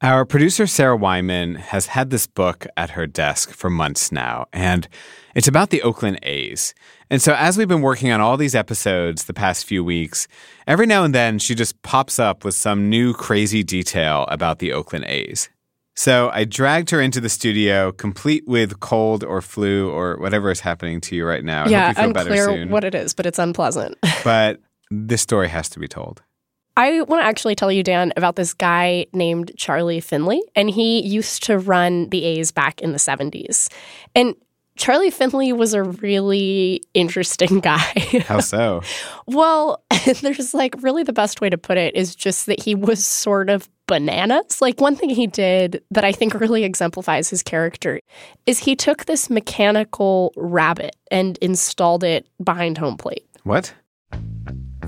Our producer, Sarah Wyman, has had this book at her desk for months now, and it's about the Oakland A's. And so, as we've been working on all these episodes the past few weeks, every now and then she just pops up with some new crazy detail about the Oakland A's. So, I dragged her into the studio, complete with cold or flu or whatever is happening to you right now. I yeah, hope you feel better unclear what it is, but it's unpleasant. but this story has to be told. I want to actually tell you, Dan, about this guy named Charlie Finley, and he used to run the A's back in the 70s. And Charlie Finley was a really interesting guy. How so? well, there's like really the best way to put it is just that he was sort of bananas. Like one thing he did that I think really exemplifies his character is he took this mechanical rabbit and installed it behind home plate. What?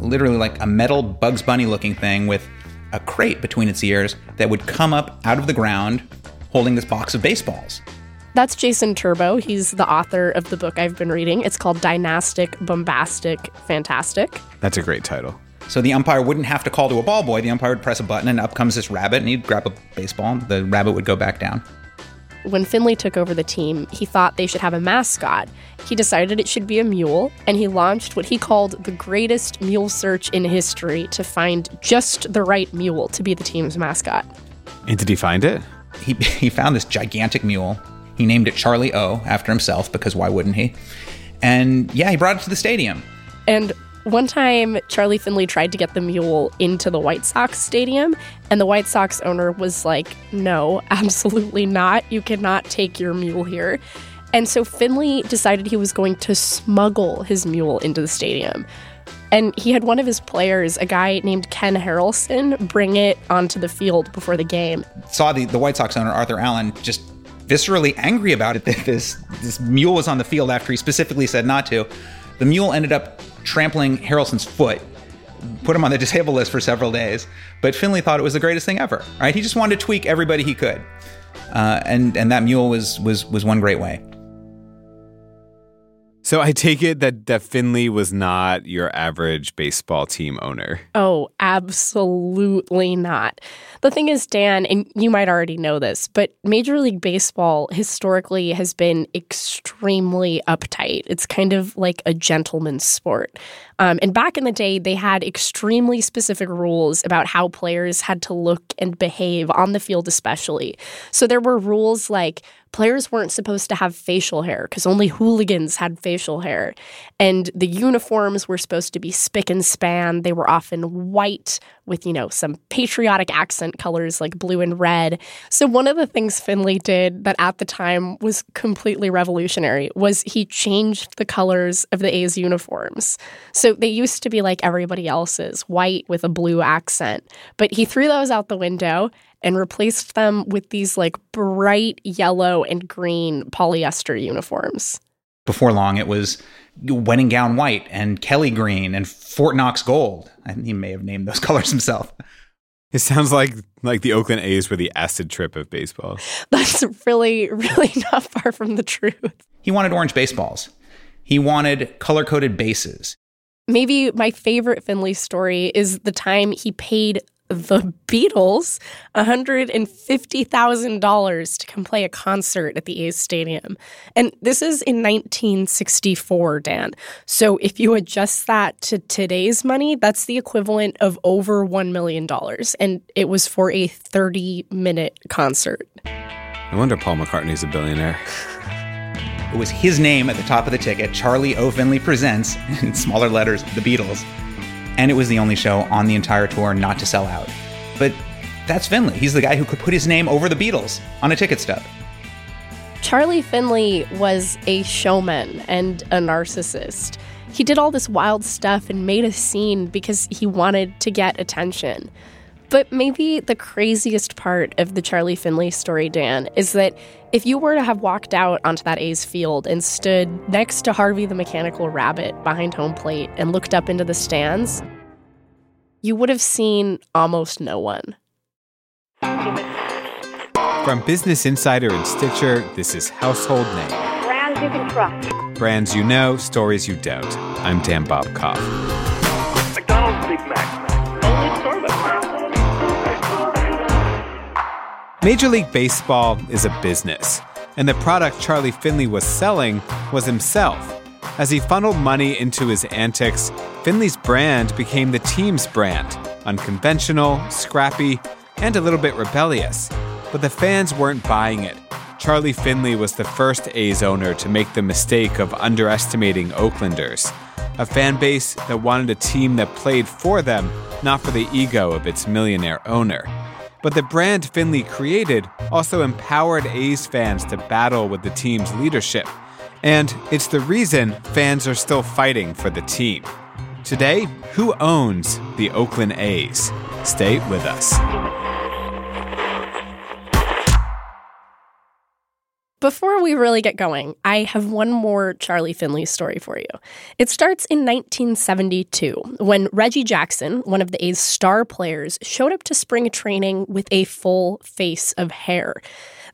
Literally like a metal Bugs Bunny looking thing with a crate between its ears that would come up out of the ground holding this box of baseballs. That's Jason Turbow. He's the author of the book I've been reading. It's called Dynastic, Bombastic, Fantastic. That's a great title. So the umpire wouldn't have to call to a ball boy. The umpire would press a button and up comes this rabbit and he'd grab a baseball. and The rabbit would go back down. When Finley took over the team, he thought they should have a mascot. He decided it should be a mule, and he launched what he called the greatest mule search in history to find just the right mule to be the team's mascot. And did he find it? He, he found this gigantic mule. He named it Charlie O after himself because why wouldn't he? And yeah, he brought it to the stadium. And one time, Charlie Finley tried to get the mule into the White Sox stadium, and the White Sox owner was like, No, absolutely not. You cannot take your mule here. And so Finley decided he was going to smuggle his mule into the stadium. And he had one of his players, a guy named Ken Harrelson, bring it onto the field before the game. Saw the, the White Sox owner, Arthur Allyn, just viscerally angry about it that this, this mule was on the field after he specifically said not to. The mule ended up trampling Harrelson's foot, put him on the disabled list for several days. But Finley thought it was the greatest thing ever. Right? He just wanted to tweak everybody he could, uh, and and that mule was was was one great way. So I take it that, that Finley was not your average baseball team owner. Oh, absolutely not. The thing is, Dan, and you might already know this, but Major League Baseball historically has been extremely uptight. It's kind of like a gentleman's sport. Um, and back in the day, they had extremely specific rules about how players had to look and behave on the field, especially. So there were rules like players weren't supposed to have facial hair because only hooligans had facial hair. And the uniforms were supposed to be spick and span. They were often white with, you know, some patriotic accent colors like blue and red. So one of the things Finley did that at the time was completely revolutionary was he changed the colors of the A's uniforms. So they used to be like everybody else's, white with a blue accent. But he threw those out the window and replaced them with these like bright yellow and green polyester uniforms. Before long, it was wedding gown white and Kelly green and Fort Knox gold. And he may have named those colors himself. It sounds like like the Oakland A's were the acid trip of baseball. That's really, really not far from the truth. He wanted orange baseballs. He wanted color coded bases. Maybe my favorite Finley story is the time he paid the Beatles $150,000 to come play a concert at the A's Stadium. And this is in 1964, Dan. So if you adjust that to today's money, that's the equivalent of over $1 million. And it was for a 30 minute concert. No wonder Paul McCartney's a billionaire. It was his name at the top of the ticket Charlie O. Finley Presents, in smaller letters, The Beatles. And it was the only show on the entire tour not to sell out. But that's Finley. He's the guy who could put his name over the Beatles on a ticket stub. Charlie Finley was a showman and a narcissist. He did all this wild stuff and made a scene because he wanted to get attention. But maybe the craziest part of the Charlie Finley story, Dan, is that if you were to have walked out onto that A's field and stood next to Harvey the Mechanical Rabbit behind home plate and looked up into the stands, you would have seen almost no one. From Business Insider and Stitcher, this is Household Name. Brands you can trust. Brands you know, stories you don't. I'm Dan Bobkoff. McDonald's Big Mac. Only Starbucks. Major League Baseball is a business, and the product Charlie Finley was selling was himself. As he funneled money into his antics, Finley's brand became the team's brand unconventional, scrappy, and a little bit rebellious. But the fans weren't buying it. Charlie Finley was the first A's owner to make the mistake of underestimating Oaklanders, a fan base that wanted a team that played for them, not for the ego of its millionaire owner. But the brand Finley created also empowered A's fans to battle with the team's leadership. And it's the reason fans are still fighting for the team. Today, who owns the Oakland A's? Stay with us. Before we really get going, I have one more Charlie Finley story for you. It starts in 1972 when Reggie Jackson, one of the A's star players, showed up to spring training with a full face of hair.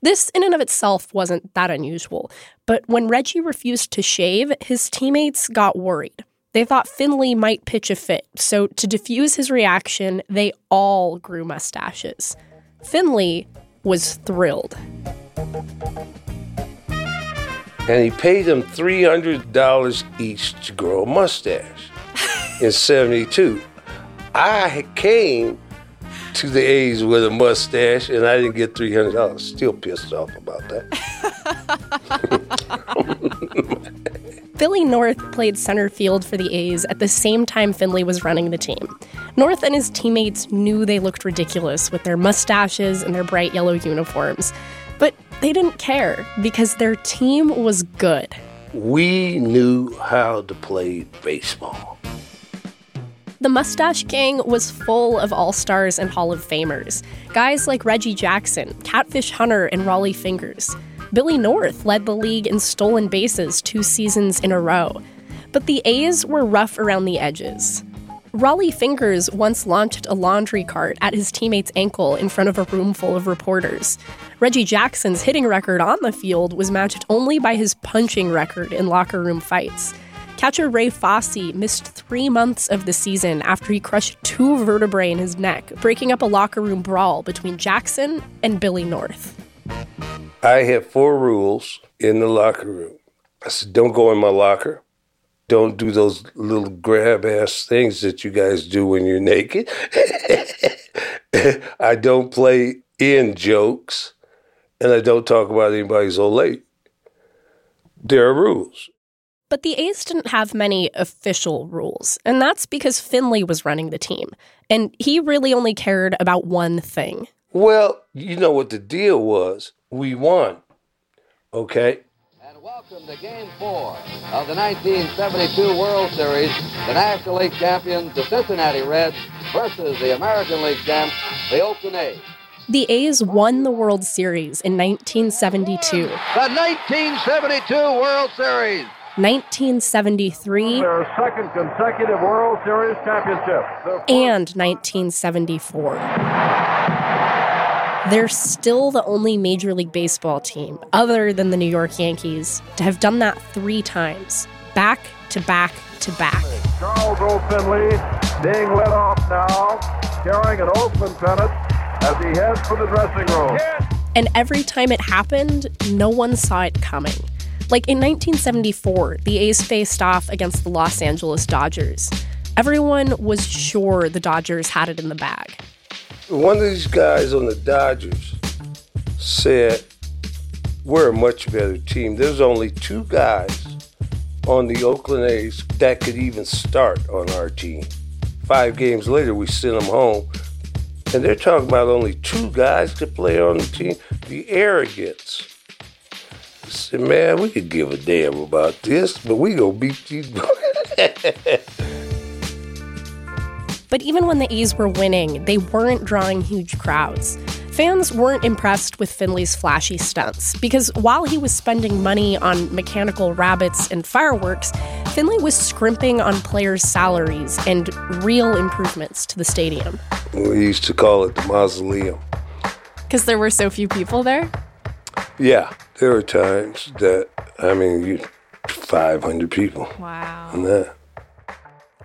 This, in and of itself, wasn't that unusual, but when Reggie refused to shave, his teammates got worried. They thought Finley might pitch a fit, so to diffuse his reaction, they all grew mustaches. Finley was thrilled and he paid them $300 each to grow a mustache in 72. I came to the A's with a mustache and I didn't get $300. Still pissed off about that. Billy North played center field for the A's at the same time Finley was running the team. North and his teammates knew they looked ridiculous with their mustaches and their bright yellow uniforms. They didn't care because their team was good. We knew how to play baseball. The Mustache Gang was full of all stars and Hall of Famers. Guys like Reggie Jackson, Catfish Hunter, and Rollie Fingers. Billy North led the league in stolen bases two seasons in a row. But the A's were rough around the edges. Rollie Fingers once launched a laundry cart at his teammate's ankle in front of a room full of reporters. Reggie Jackson's hitting record on the field was matched only by his punching record in locker room fights. Catcher Ray Fosse missed three months of the season after he crushed two vertebrae in his neck, breaking up a locker room brawl between Jackson and Billy North. I have four rules in the locker room. I said, don't go in my locker. Don't do those little grab ass things that you guys do when you're naked. I don't play in jokes and I don't talk about anybody's old late. There are rules. But the A's didn't have many official rules, and that's because Finley was running the team, and he really only cared about one thing. Well, you know what the deal was. We won. Okay? And welcome to Game 4 of the 1972 World Series. The National League champions, the Cincinnati Reds, versus the American League champs, the Oakland A's. The A's won the World Series in 1972. The 1972 World Series. 1973 Their second consecutive World Series championship. and 1974. They're still the only Major League Baseball team, other than the New York Yankees, to have done that three times, back to back to back. Charles O. Finley being led off now, carrying an Oakland pennant as he heads for the dressing room. And every time it happened, no one saw it coming. Like in 1974, the A's faced off against the Los Angeles Dodgers. Everyone was sure the Dodgers had it in the bag. One of these guys on the Dodgers said, We're a much better team. There's only two guys on the Oakland A's that could even start on our team. Five games later, we sent them home. And they're talking about only two guys could play on the team. The arrogance. I said, man, we could give a damn about this, but we gonna beat these. but even when the A's were winning, they weren't drawing huge crowds. Fans weren't impressed with Finley's flashy stunts because while he was spending money on mechanical rabbits and fireworks, Finley was scrimping on players' salaries and real improvements to the stadium. We used to call it the mausoleum. Because there were so few people there? Yeah, there were times that, I mean, you, 500 people. Wow. And that.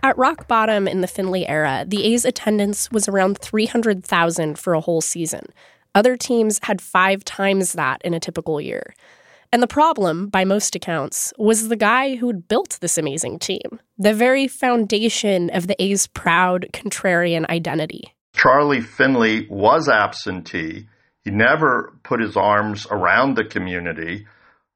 At rock bottom in the Finley era, the A's attendance was around 300,000 for a whole season. Other teams had five times that in a typical year. And the problem, by most accounts, was the guy who'd built this amazing team, the very foundation of the A's proud contrarian identity. Charlie Finley was absentee. He never put his arms around the community.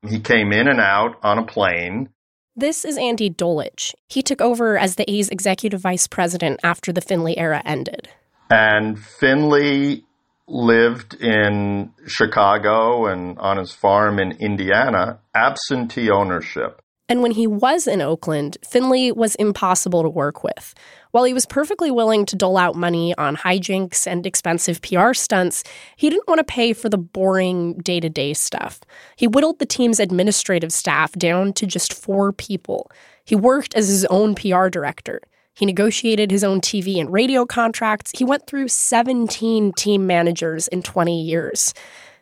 He came in and out on a plane. This is Andy Dolich. He took over as the A's executive vice president after the Finley era ended. And Finley lived in Chicago and on his farm in Indiana, absentee ownership. And when he was in Oakland, Finley was impossible to work with. While he was perfectly willing to dole out money on hijinks and expensive PR stunts, he didn't want to pay for the boring day to day stuff. He whittled the team's administrative staff down to just four people. He worked as his own PR director. He negotiated his own TV and radio contracts. He went through 17 team managers in 20 years.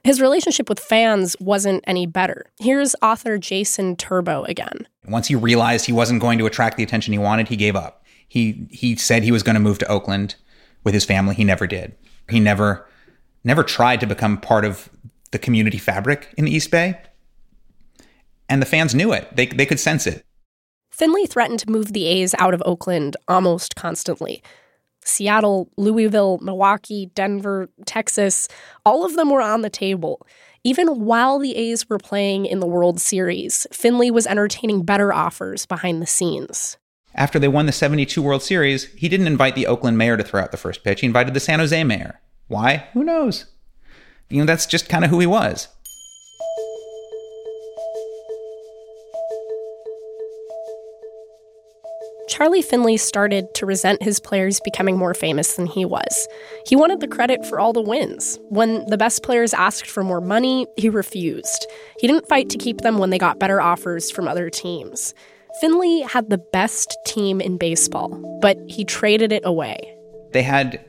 His relationship with fans wasn't any better. Here's author Jason Turbow again. Once he realized he wasn't going to attract the attention he wanted, he gave up. He he said he was going to move to Oakland with his family. He never did. He never never tried to become part of the community fabric in the East Bay. And the fans knew it. They they could sense it. Finley threatened to move the A's out of Oakland almost constantly. Seattle, Louisville, Milwaukee, Denver, Texas, all of them were on the table. Even while the A's were playing in the World Series, Finley was entertaining better offers behind the scenes. After they won the 72 World Series, he didn't invite the Oakland mayor to throw out the first pitch. He invited the San Jose mayor. Why? Who knows? You know, that's just kind of who he was. Charlie Finley started to resent his players becoming more famous than he was. He wanted the credit for all the wins. When the best players asked for more money, he refused. He didn't fight to keep them when they got better offers from other teams. Finley had the best team in baseball, but he traded it away. They had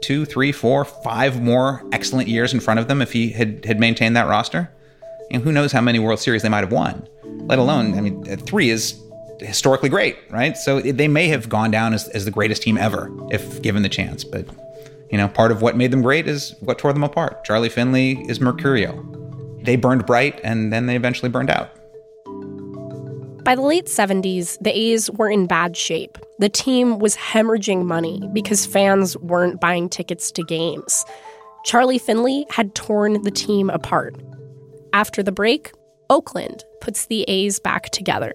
two, three, four, five more excellent years in front of them if he had, had maintained that roster. And who knows how many World Series they might have won, let alone, I mean, three is historically great, right? So they may have gone down as, as the greatest team ever if given the chance. But, you know, part of what made them great is what tore them apart. Charlie Finley is Mercurio. They burned bright and then they eventually burned out. By the late 70s, the A's were in bad shape. The team was hemorrhaging money because fans weren't buying tickets to games. Charlie Finley had torn the team apart. After the break, Oakland puts the A's back together.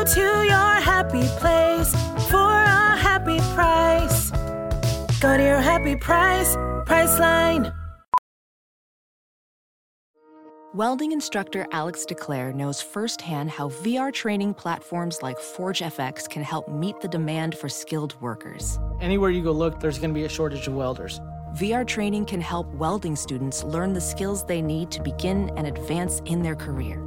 Go to your happy place for a happy price. Go to your happy price, Priceline. Welding instructor Alex DeClaire knows firsthand how VR training platforms like ForgeFX can help meet the demand for skilled workers. Anywhere you go look, there's going to be a shortage of welders. VR training can help welding students learn the skills they need to begin and advance in their career.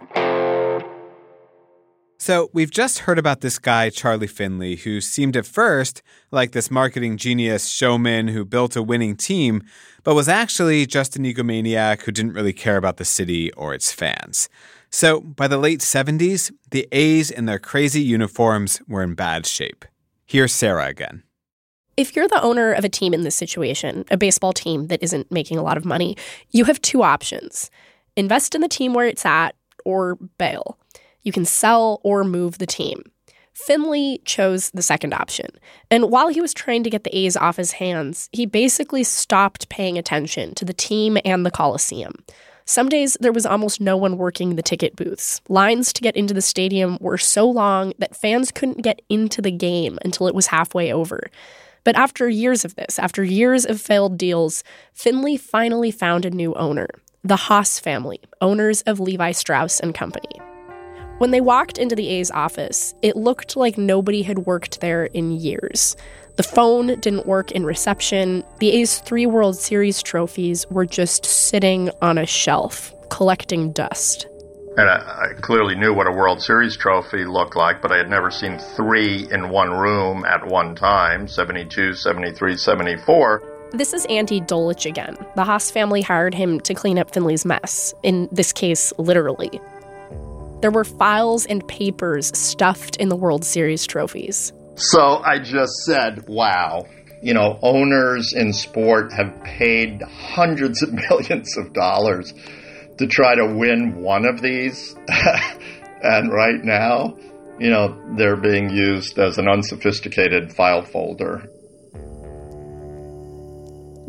So, we've just heard about this guy, Charlie Finley, who seemed at first like this marketing genius showman who built a winning team, but was actually just an egomaniac who didn't really care about the city or its fans. So, by the late 70s, the A's in their crazy uniforms were in bad shape. Here's Sarah again. If you're the owner of a team in this situation, a baseball team that isn't making a lot of money, you have two options invest in the team where it's at or bail. You can sell or move the team. Finley chose the second option. And while he was trying to get the A's off his hands, he basically stopped paying attention to the team and the Coliseum. Some days there was almost no one working the ticket booths. Lines to get into the stadium were so long that fans couldn't get into the game until it was halfway over. But after years of this, after years of failed deals, Finley finally found a new owner the Haas family, owners of Levi Strauss and Company. When they walked into the A's office, it looked like nobody had worked there in years. The phone didn't work in reception. The A's three World Series trophies were just sitting on a shelf, collecting dust. And I, I, clearly knew what a World Series trophy looked like, but I had never seen three in one room at one time 72, 73, 74. This is Andy Dolich again. The Haas family hired him to clean up Finley's mess, in this case, literally. There were files and papers stuffed in the World Series trophies. So I just said, wow. You know, owners in sport have paid hundreds of millions of dollars to try to win one of these. and right now, you know, they're being used as an unsophisticated file folder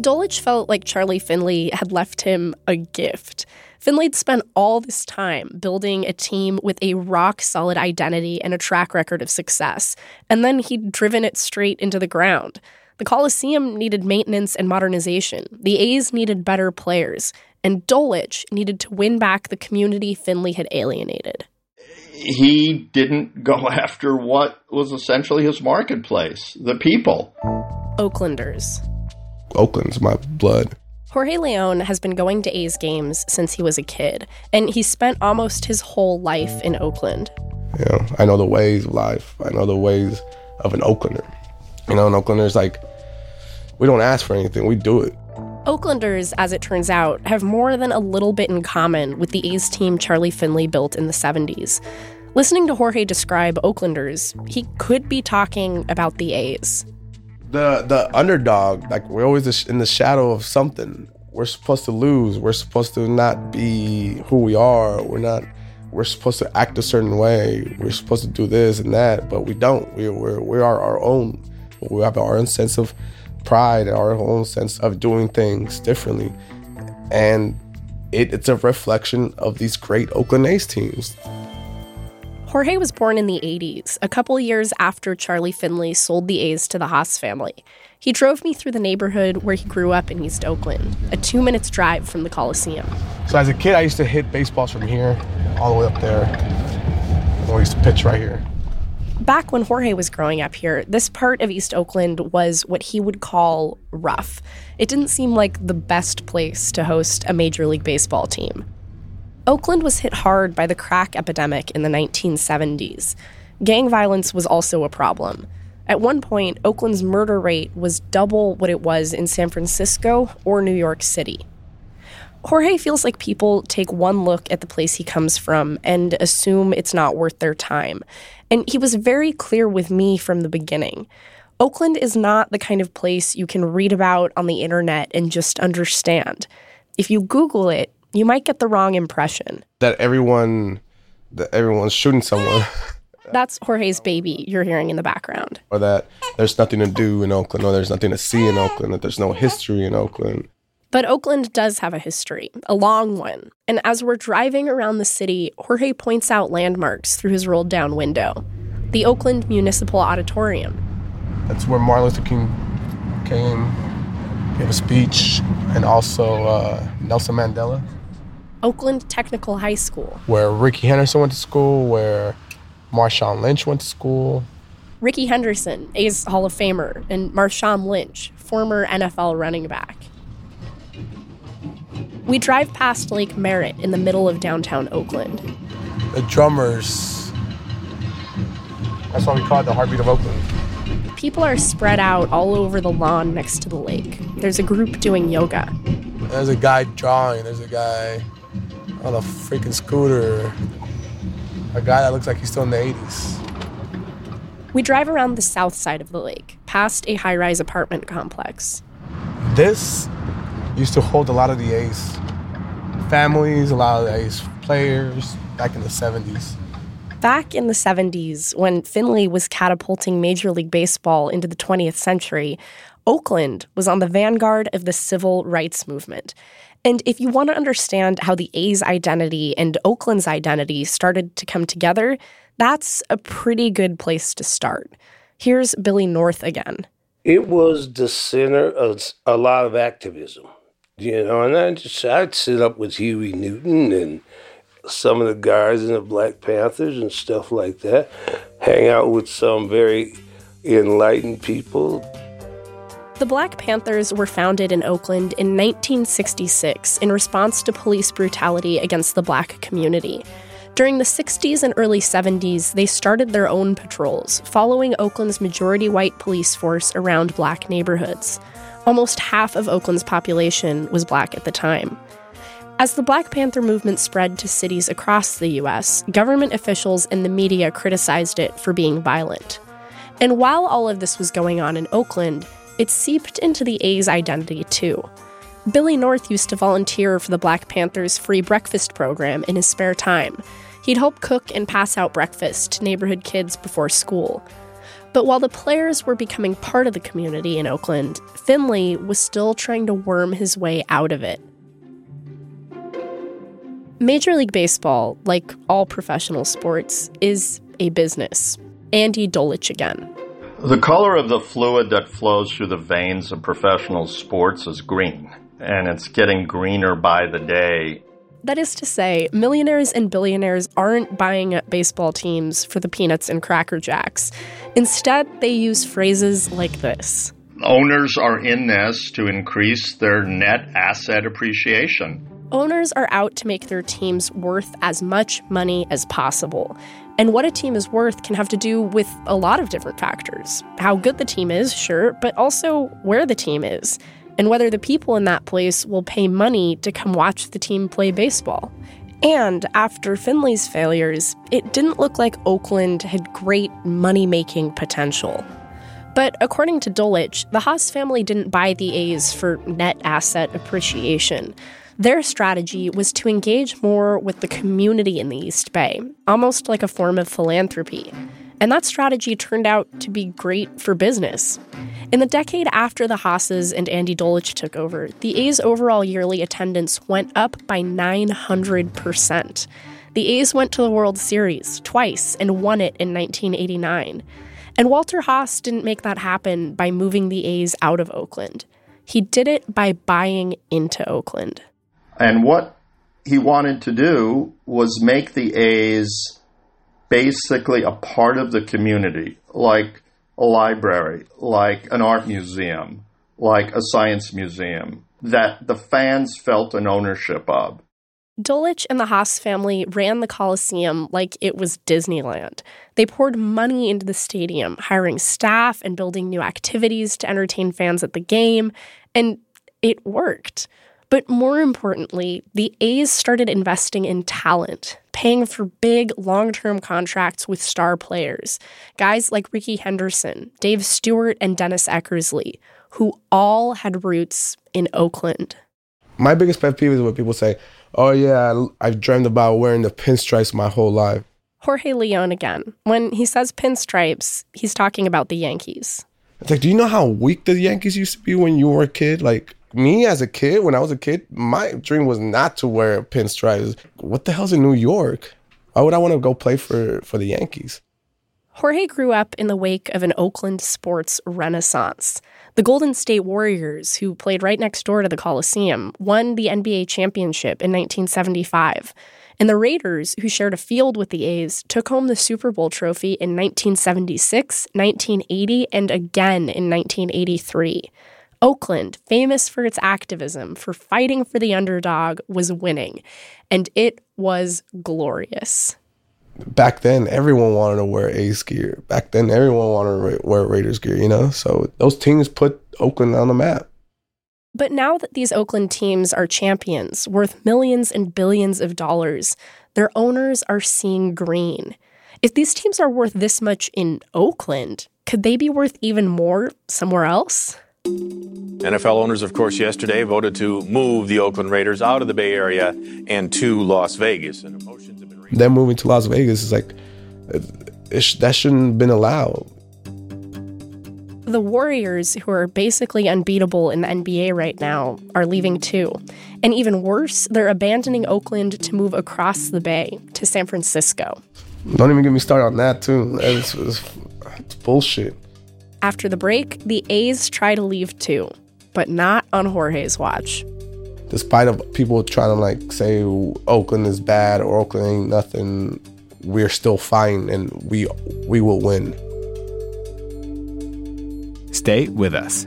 Dolich felt like Charlie Finley had left him a gift. Finley'd spent all this time building a team with a rock solid identity and a track record of success, and then he'd driven it straight into the ground. The Coliseum needed maintenance and modernization. The A's needed better players, and Dolich needed to win back the community Finley had alienated. He didn't go after what was essentially his marketplace, the people. Oaklanders. Oakland's my blood. Jorge Leon has been going to A's games since he was a kid, and he spent almost his whole life in Oakland. You know, I know the ways of life. I know the ways of an Oaklander. You know, an Oaklander's like, we don't ask for anything, we do it. Oaklanders, as it turns out, have more than a little bit in common with the A's team Charlie Finley built in the 70s. Listening to Jorge describe Oaklanders, he could be talking about the A's the the underdog. Like we're always in the shadow of something. We're supposed to lose. We're supposed to not be who we are. We're not. We're supposed to act a certain way. We're supposed to do this and that, but we don't. We we're, we are our own. We have our own sense of pride, our own sense of doing things differently, and it, it's a reflection of these great Oakland A's teams. Jorge was born in the 80s, a couple years after Charlie Finley sold the A's to the Haas family. He drove me through the neighborhood where he grew up in East Oakland, a two minutes drive from the Coliseum. So, as a kid, I used to hit baseballs from here all the way up there. I used to pitch right here. Back when Jorge was growing up here, this part of East Oakland was what he would call rough. It didn't seem like the best place to host a Major League Baseball team. Oakland was hit hard by the crack epidemic in the 1970s. Gang violence was also a problem. At one point, Oakland's murder rate was double what it was in San Francisco or New York City. Jorge feels like people take one look at the place he comes from and assume it's not worth their time. And he was very clear with me from the beginning. Oakland is not the kind of place you can read about on the internet and just understand. If you Google it, you might get the wrong impression. That everyone that everyone's shooting someone. That's Jorge's baby you're hearing in the background. Or that there's nothing to do in Oakland, or there's nothing to see in Oakland, that there's no history in Oakland. But Oakland does have a history, a long one. And as we're driving around the city, Jorge points out landmarks through his rolled down window the Oakland Municipal Auditorium. That's where Martin Luther King came, gave a speech, and also uh, Nelson Mandela. Oakland Technical High School. Where Rickey Henderson went to school, where Marshawn Lynch went to school. Rickey Henderson, A's Hall of Famer, and Marshawn Lynch, former NFL running back. We drive past Lake Merritt in the middle of downtown Oakland. The drummers. That's why we call it the heartbeat of Oakland. People are spread out all over the lawn next to the lake. There's a group doing yoga. There's a guy drawing. There's a guy on a freaking scooter. A guy that looks like he's still in the 80s. We drive around the south side of the lake, past a high rise apartment complex. This used to hold a lot of the A's families, a lot of the A's players back in the 70s. Back in the 70s, when Finley was catapulting Major League Baseball into the 20th century, Oakland was on the vanguard of the civil rights movement. And if you want to understand how the A's identity and Oakland's identity started to come together, that's a pretty good place to start. Here's Billy North again. It was the center of a lot of activism, you know, and I just, I'd sit up with Huey Newton and some of the guys in the Black Panthers and stuff like that, hang out with some very enlightened people. The Black Panthers were founded in Oakland in 1966 in response to police brutality against the black community. During the 60s and early 70s, they started their own patrols, following Oakland's majority white police force around black neighborhoods. Almost half of Oakland's population was black at the time. As the Black Panther movement spread to cities across the US, government officials and the media criticized it for being violent. And while all of this was going on in Oakland, it seeped into the A's identity too. Billy North used to volunteer for the Black Panthers free breakfast program in his spare time. He'd help cook and pass out breakfast to neighborhood kids before school. But while the players were becoming part of the community in Oakland, Finley was still trying to worm his way out of it. Major League Baseball, like all professional sports, is a business. Andy Dolich again. The color of the fluid that flows through the veins of professional sports is green, and it's getting greener by the day. That is to say, millionaires and billionaires aren't buying up baseball teams for the peanuts and cracker jacks. Instead, they use phrases like this Owners are in this to increase their net asset appreciation. Owners are out to make their teams worth as much money as possible. And what a team is worth can have to do with a lot of different factors. How good the team is, sure, but also where the team is, and whether the people in that place will pay money to come watch the team play baseball. And after Finley's failures, it didn't look like Oakland had great money making potential. But according to Dolich, the Haas family didn't buy the A's for net asset appreciation. Their strategy was to engage more with the community in the East Bay, almost like a form of philanthropy. And that strategy turned out to be great for business. In the decade after the Haas's and Andy Dolich took over, the A's overall yearly attendance went up by 900%. The A's went to the World Series twice and won it in 1989. And Walter Haas didn't make that happen by moving the A's out of Oakland. He did it by buying into Oakland. And what he wanted to do was make the A's basically a part of the community, like a library, like an art museum, like a science museum, that the fans felt an ownership of. Dolich and the Haas family ran the Coliseum like it was Disneyland. They poured money into the stadium, hiring staff and building new activities to entertain fans at the game, and it worked. But more importantly, the A's started investing in talent, paying for big long term contracts with star players, guys like Rickey Henderson, Dave Stewart, and Dennis Eckersley, who all had roots in Oakland. My biggest pet peeve is when people say, Oh, yeah, I've dreamed about wearing the pinstripes my whole life. Jorge Leon again. When he says pinstripes, he's talking about the Yankees. It's like, do you know how weak the Yankees used to be when you were a kid? Like, me as a kid, when I was a kid, my dream was not to wear pinstripes. What the hell's in New York? Why would I want to go play for, for the Yankees? Jorge grew up in the wake of an Oakland sports renaissance. The Golden State Warriors, who played right next door to the Coliseum, won the NBA championship in 1975. And the Raiders, who shared a field with the A's, took home the Super Bowl trophy in 1976, 1980, and again in 1983. Oakland, famous for its activism, for fighting for the underdog, was winning. And it was glorious. Back then, everyone wanted to wear A's gear. Back then, everyone wanted to wear Raiders gear, you know? So those teams put Oakland on the map. But now that these Oakland teams are champions, worth millions and billions of dollars, their owners are seeing green. If these teams are worth this much in Oakland, could they be worth even more somewhere else? NFL owners, of course, yesterday voted to move the Oakland Raiders out of the Bay Area and to Las Vegas. And emotions have been Them moving to Las Vegas is like, sh- that shouldn't have been allowed. The Warriors, who are basically unbeatable in the NBA right now, are leaving too. And even worse, they're abandoning Oakland to move across the bay to San Francisco. Don't even get me started on that, too. It's, it's, it's bullshit. After the break, the A's try to leave too, but not on Jorge's watch. Despite of people trying to like say Oakland is bad or Oakland ain't nothing, we're still fine and we we will win. Stay with us.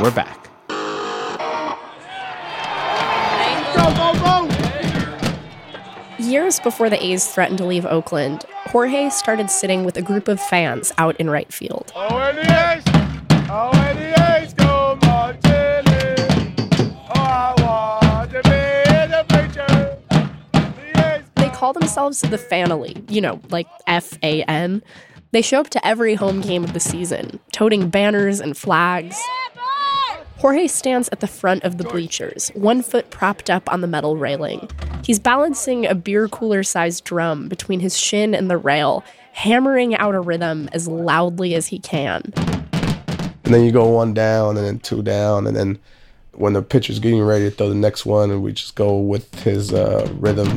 We're back. Go, go, go! Years before the A's threatened to leave Oakland, Jorge started sitting with a group of fans out in right field. Oh, and the A's! Oh, and the A's go marching in. Oh, I want to be the preacher. They call themselves the Family, you know, like F A N. They show up to every home game of the season, toting banners and flags. Jorge stands at the front of the bleachers, one foot propped up on the metal railing. He's balancing a beer cooler sized drum between his shin and the rail, hammering out a rhythm as loudly as he can. And then you go one down and then two down. And then when the pitcher's getting ready to throw the next one, and we just go with his uh, rhythm.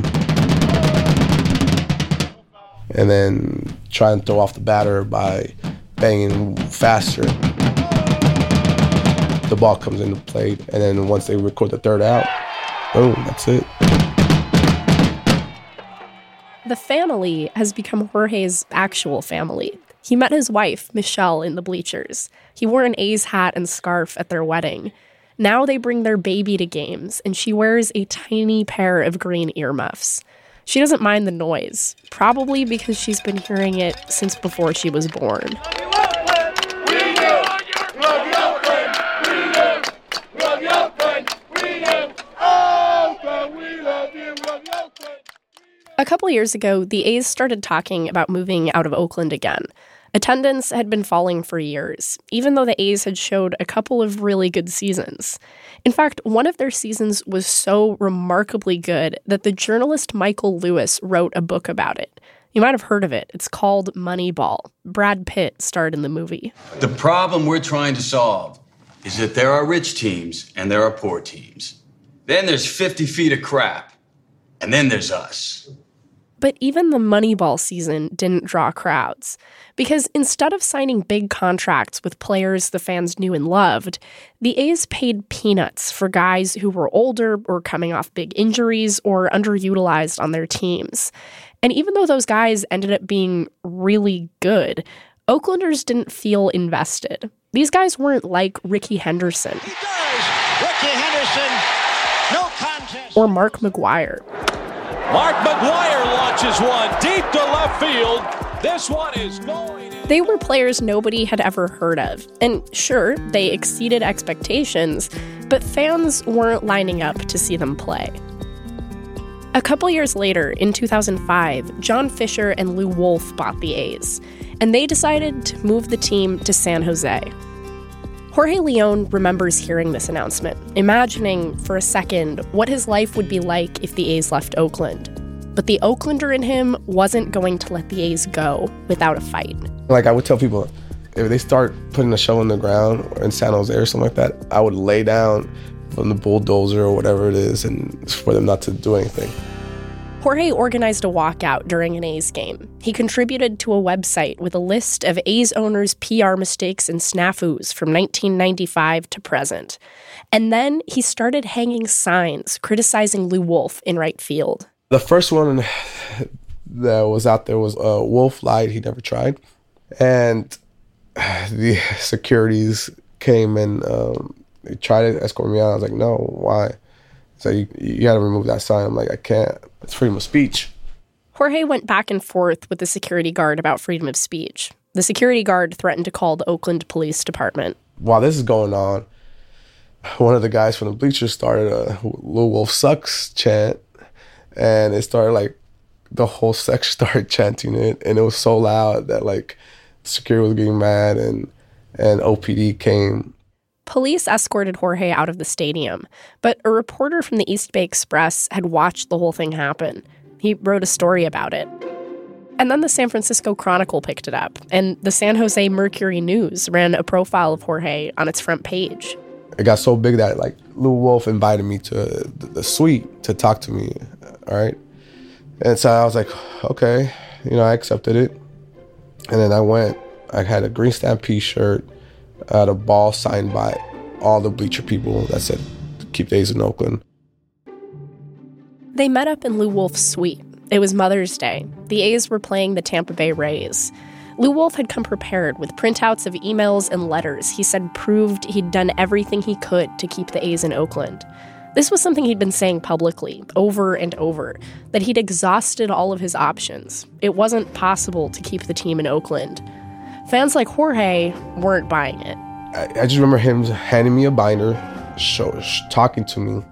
And then try and throw off the batter by banging faster the ball comes into play, and then once they record the third out, boom, that's it. The family has become Jorge's actual family. He met his wife, Michelle, in the bleachers. He wore an A's hat and scarf at their wedding. Now they bring their baby to games, and she wears a tiny pair of green earmuffs. She doesn't mind the noise, probably because she's been hearing it since before she was born. A couple years ago, the A's started talking about moving out of Oakland again. Attendance had been falling for years, even though the A's had showed a couple of really good seasons. In fact, one of their seasons was so remarkably good that the journalist Michael Lewis wrote a book about it. You might have heard of it. It's called Moneyball. Brad Pitt starred in the movie. The problem we're trying to solve is that there are rich teams and there are poor teams. Then there's 50 feet of crap. And then there's us. But even the Moneyball season didn't draw crowds. Because instead of signing big contracts with players the fans knew and loved, the A's paid peanuts for guys who were older or coming off big injuries or underutilized on their teams. And even though those guys ended up being really good, Oaklanders didn't feel invested. These guys weren't like Rickey Henderson. Rickey Henderson, no contest. Or Mark McGwire. Mark McGwire launches one deep to left field. This one is going. They were players nobody had ever heard of. And sure, they exceeded expectations, but fans weren't lining up to see them play. A couple years later, in 2005, John Fisher and Lew Wolff bought the A's, and they decided to move the team to San Jose. Jorge Leon remembers hearing this announcement, imagining for a second what his life would be like if the A's left Oakland. But the Oaklander in him wasn't going to let the A's go without a fight. Like I would tell people, if they start putting a show in the ground or in San Jose or something like that, I would lay down on the bulldozer or whatever it is and for them not to do anything. Jorge organized a walkout during an A's game. He contributed to a website with a list of A's owners' PR mistakes and snafus from 1995 to present. And then he started hanging signs criticizing Lew Wolff in right field. The first one that was out there was uh, Wolf lied, he never tried. And the securities came and um, tried to escort me out. I was like, no, why? So you, you got to remove that sign. I'm like, I can't. It's freedom of speech. Jorge went back and forth with the security guard about freedom of speech. The security guard threatened to call the Oakland Police Department. While this is going on, one of the guys from the bleachers started a Lew Wolff sucks chant, and it started like the whole section started chanting it, and it was so loud that like security was getting mad, and and OPD came Police escorted Jorge out of the stadium, but a reporter from the East Bay Express had watched the whole thing happen. He wrote a story about it. And then the San Francisco Chronicle picked it up, and the San Jose Mercury News ran a profile of Jorge on its front page. It got so big that like Lew Wolff invited me to the suite to talk to me. All right, and so I was like, okay, you know, I accepted it, and then I went. I had a Green Stampede shirt, I had a ball signed by all the bleacher people that said, keep days in Oakland. They met up in Lew Wolff's suite. It was Mother's Day. The A's were playing the Tampa Bay Rays. Lew Wolff had come prepared with printouts of emails and letters he said proved he'd done everything he could to keep the A's in Oakland. This was something he'd been saying publicly, over and over, that he'd exhausted all of his options. It wasn't possible to keep the team in Oakland. Fans like Jorge weren't buying it. I, I just remember him handing me a binder, show, sh- talking to me,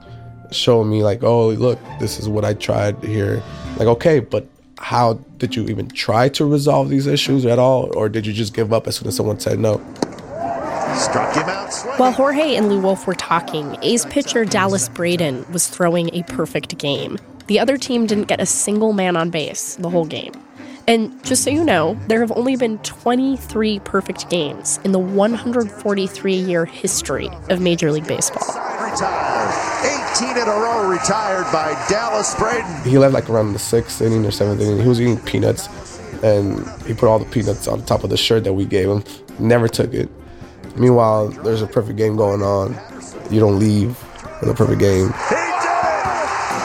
showing me like, "Oh, look, this is what I tried here." Like, okay, but how did you even try to resolve these issues at all, or did you just give up as soon as someone said no? Struck him out. While Jorge and Lew Wolff were talking, A's pitcher Dallas Braden was throwing a perfect game. The other team didn't get a single man on base the whole game. And just so you know, there have only been 23 perfect games in the 143 year history of Major League Baseball. Retired. 18 in a row retired by Dallas Braden. He left like around the sixth inning or seventh inning. He was eating peanuts, and he put all the peanuts on top of the shirt that we gave him. Never took it. Meanwhile, there's a perfect game going on. You don't leave in a perfect game. He did it!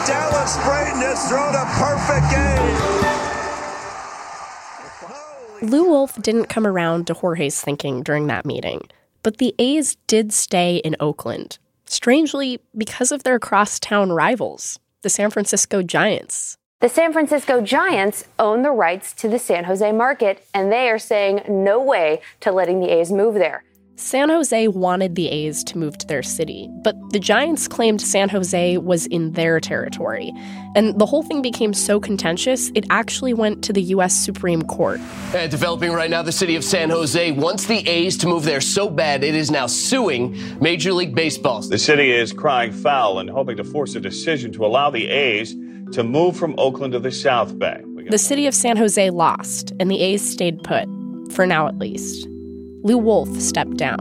Dallas Braden has thrown a perfect game. Lew Wolff didn't come around to Jorge's thinking during that meeting, but the A's did stay in Oakland, strangely because of their crosstown rivals, the San Francisco Giants. The San Francisco Giants own the rights to the San Jose market, and they are saying no way to letting the A's move there. San Jose wanted the A's to move to their city, but the Giants claimed San Jose was in their territory. And the whole thing became so contentious, it actually went to the U.S. Supreme Court. Uh, developing right now, the city of San Jose wants the A's to move there so bad it is now suing Major League Baseball. The city is crying foul and hoping to force a decision to allow the A's to move from Oakland to the South Bay. The city of San Jose lost, and the A's stayed put, for now at least. Lew Wolff stepped down.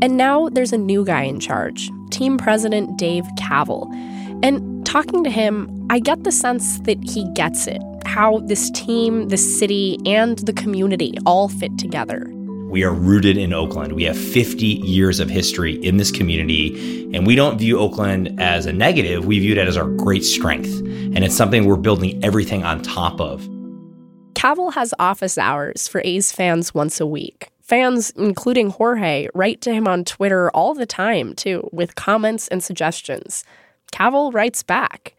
And now there's a new guy in charge, team president Dave Kaval. And talking to him, I get the sense that he gets it how this team, the city, and the community all fit together. We are rooted in Oakland. We have 50 years of history in this community, and we don't view Oakland as a negative. We view it as our great strength, and it's something we're building everything on top of. Kaval has office hours for A's fans once a week. Fans, including Jorge, write to him on Twitter all the time, too, with comments and suggestions. Kaval writes back.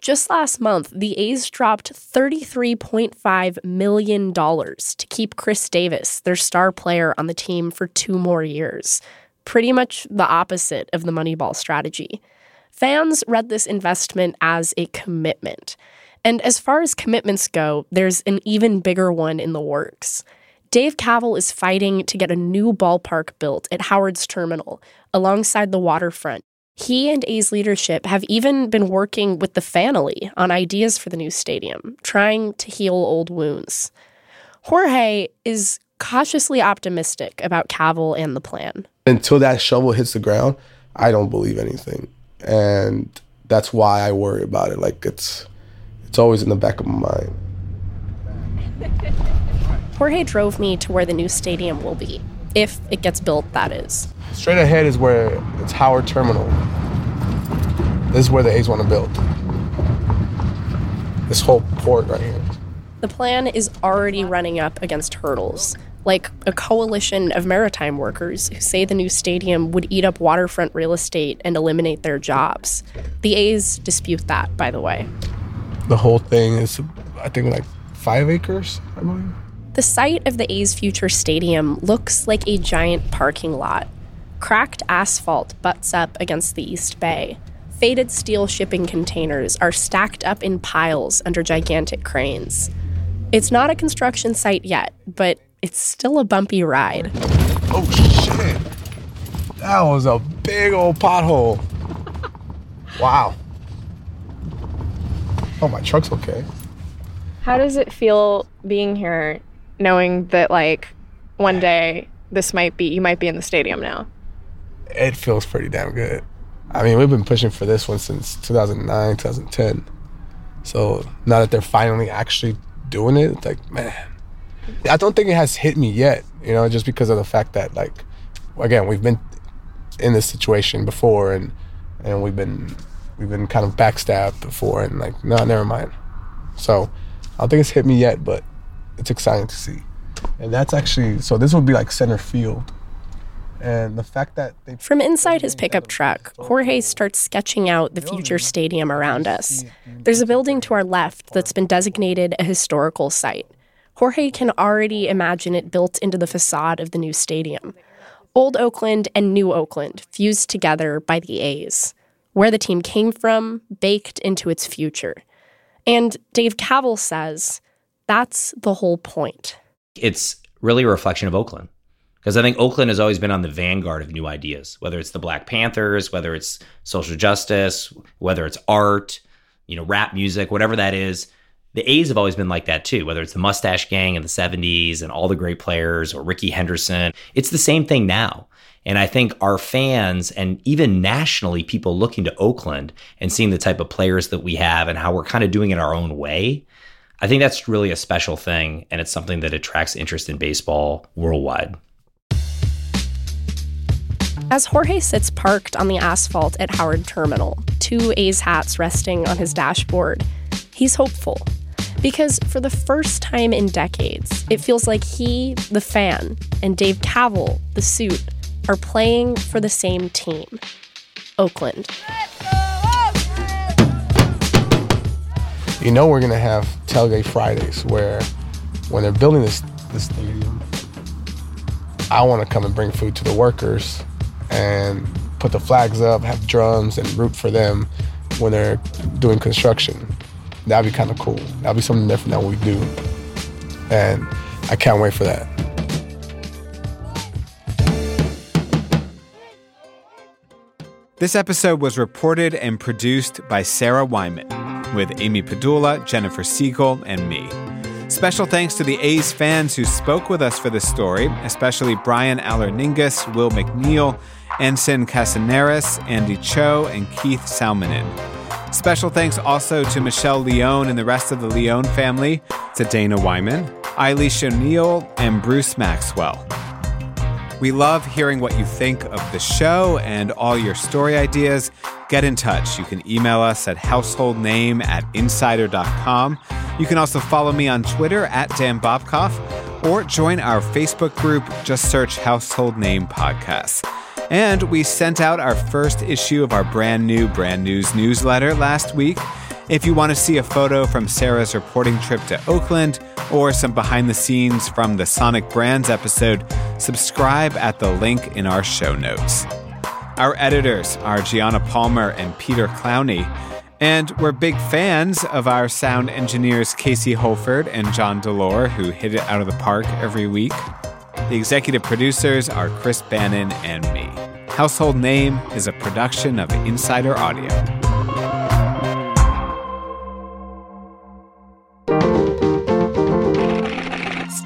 Just last month, the A's dropped $33.5 million to keep Khris Davis, their star player, on the team for two more years. Pretty much the opposite of the Moneyball strategy. Fans read this investment as a commitment. And as far as commitments go, there's an even bigger one in the works. Dave Kaval is fighting to get a new ballpark built at Howard's Terminal alongside the waterfront he and A's leadership have even been working with the family on ideas for the new stadium, trying to heal old wounds. Jorge is cautiously optimistic about Kaval and the plan. Until that shovel hits the ground, I don't believe anything. And that's why I worry about it. Like it's it's always in the back of my mind. Jorge drove me to where the new stadium will be, if it gets built, that is. Straight ahead is where it's Howard Terminal. This is where the A's want to build. This whole port right here. The plan is already running up against hurdles, like a coalition of maritime workers who say the new stadium would eat up waterfront real estate and eliminate their jobs. The A's dispute that, by the way. The whole thing is, I think, like five acres, I believe. The site of the A's future stadium looks like a giant parking lot. Cracked asphalt butts up against the East Bay. Faded steel shipping containers are stacked up in piles under gigantic cranes. It's not a construction site yet, but it's still a bumpy ride. Oh shit! That was a big old pothole. Wow. Oh, my truck's okay. How does it feel being here, knowing that like one day this might be you might be in the stadium now? it feels pretty damn good. I mean, we've been pushing for this one since 2009, 2010. So now that they're finally actually doing it, it's like, man, I don't think it has hit me yet, you know, just because of the fact that, like, again, we've been in this situation before and and we've been we've been kind of backstabbed before and like no never mind so i don't think it's hit me yet but it's exciting to see and that's actually so this would be like center field and the fact that they From inside his pickup truck, Jorge starts sketching out the future stadium around us. There's a building to our left that's been designated a historical site. Jorge can already imagine it built into the facade of the new stadium. Old Oakland and New Oakland fused together by the A's, where the team came from, baked into its future. And Dave Kaval says that's the whole point. It's really a reflection of Oakland. Because I think Oakland has always been on the vanguard of new ideas, whether it's the Black Panthers, whether it's social justice, whether it's art, you know, rap music, whatever that is. The A's have always been like that too, whether it's the Mustache Gang in the 70s and all the great players or Rickey Henderson. It's the same thing now. And I think our fans and even nationally, people looking to Oakland and seeing the type of players that we have and how we're kind of doing it our own way, I think that's really a special thing. And it's something that attracts interest in baseball worldwide. As Jorge sits parked on the asphalt at Howard Terminal, two A's hats resting on his dashboard, he's hopeful. Because for the first time in decades, it feels like he, the fan, and Dave Kaval, the suit, are playing for the same team Oakland. You know we're gonna have tailgate Fridays where when they're building this this stadium, I wanna come and bring food to the workers and put the flags up, have drums, and root for them when they're doing construction. That'd be kind of cool. That'd be something different that we do. And I can't wait for that. This episode was reported and produced by Sarah Wyman, with Amy Padula, Jennifer Siegel, and me. Special thanks to the A's fans who spoke with us for this story, especially Brian Alerningus, Will McNeil, Ensign Casaneris, Andy Cho, and Keith Salmonen. Special thanks also to Michelle Leone and the rest of the Leone family, to Dana Wyman, Eilish O'Neill, and Bruce Maxwell. We love hearing what you think of the show and all your story ideas. Get in touch. You can email us at householdname at insider.com. You can also follow me on Twitter at Dan Bobkoff or join our Facebook group. Just search Household Name Podcasts. And we sent out our first issue of our brand new Brand News newsletter last week. If you want to see a photo from Sarah's reporting trip to Oakland or some behind the scenes from the Sonic Brands episode, subscribe at the link in our show notes. Our editors are Gianna Palmer and Peter Clowney, and we're big fans of our sound engineers Casey Holford and John Delore, who hit it out of the park every week. The executive producers are Chris Bannon and me. Household Name is a production of Insider Audio.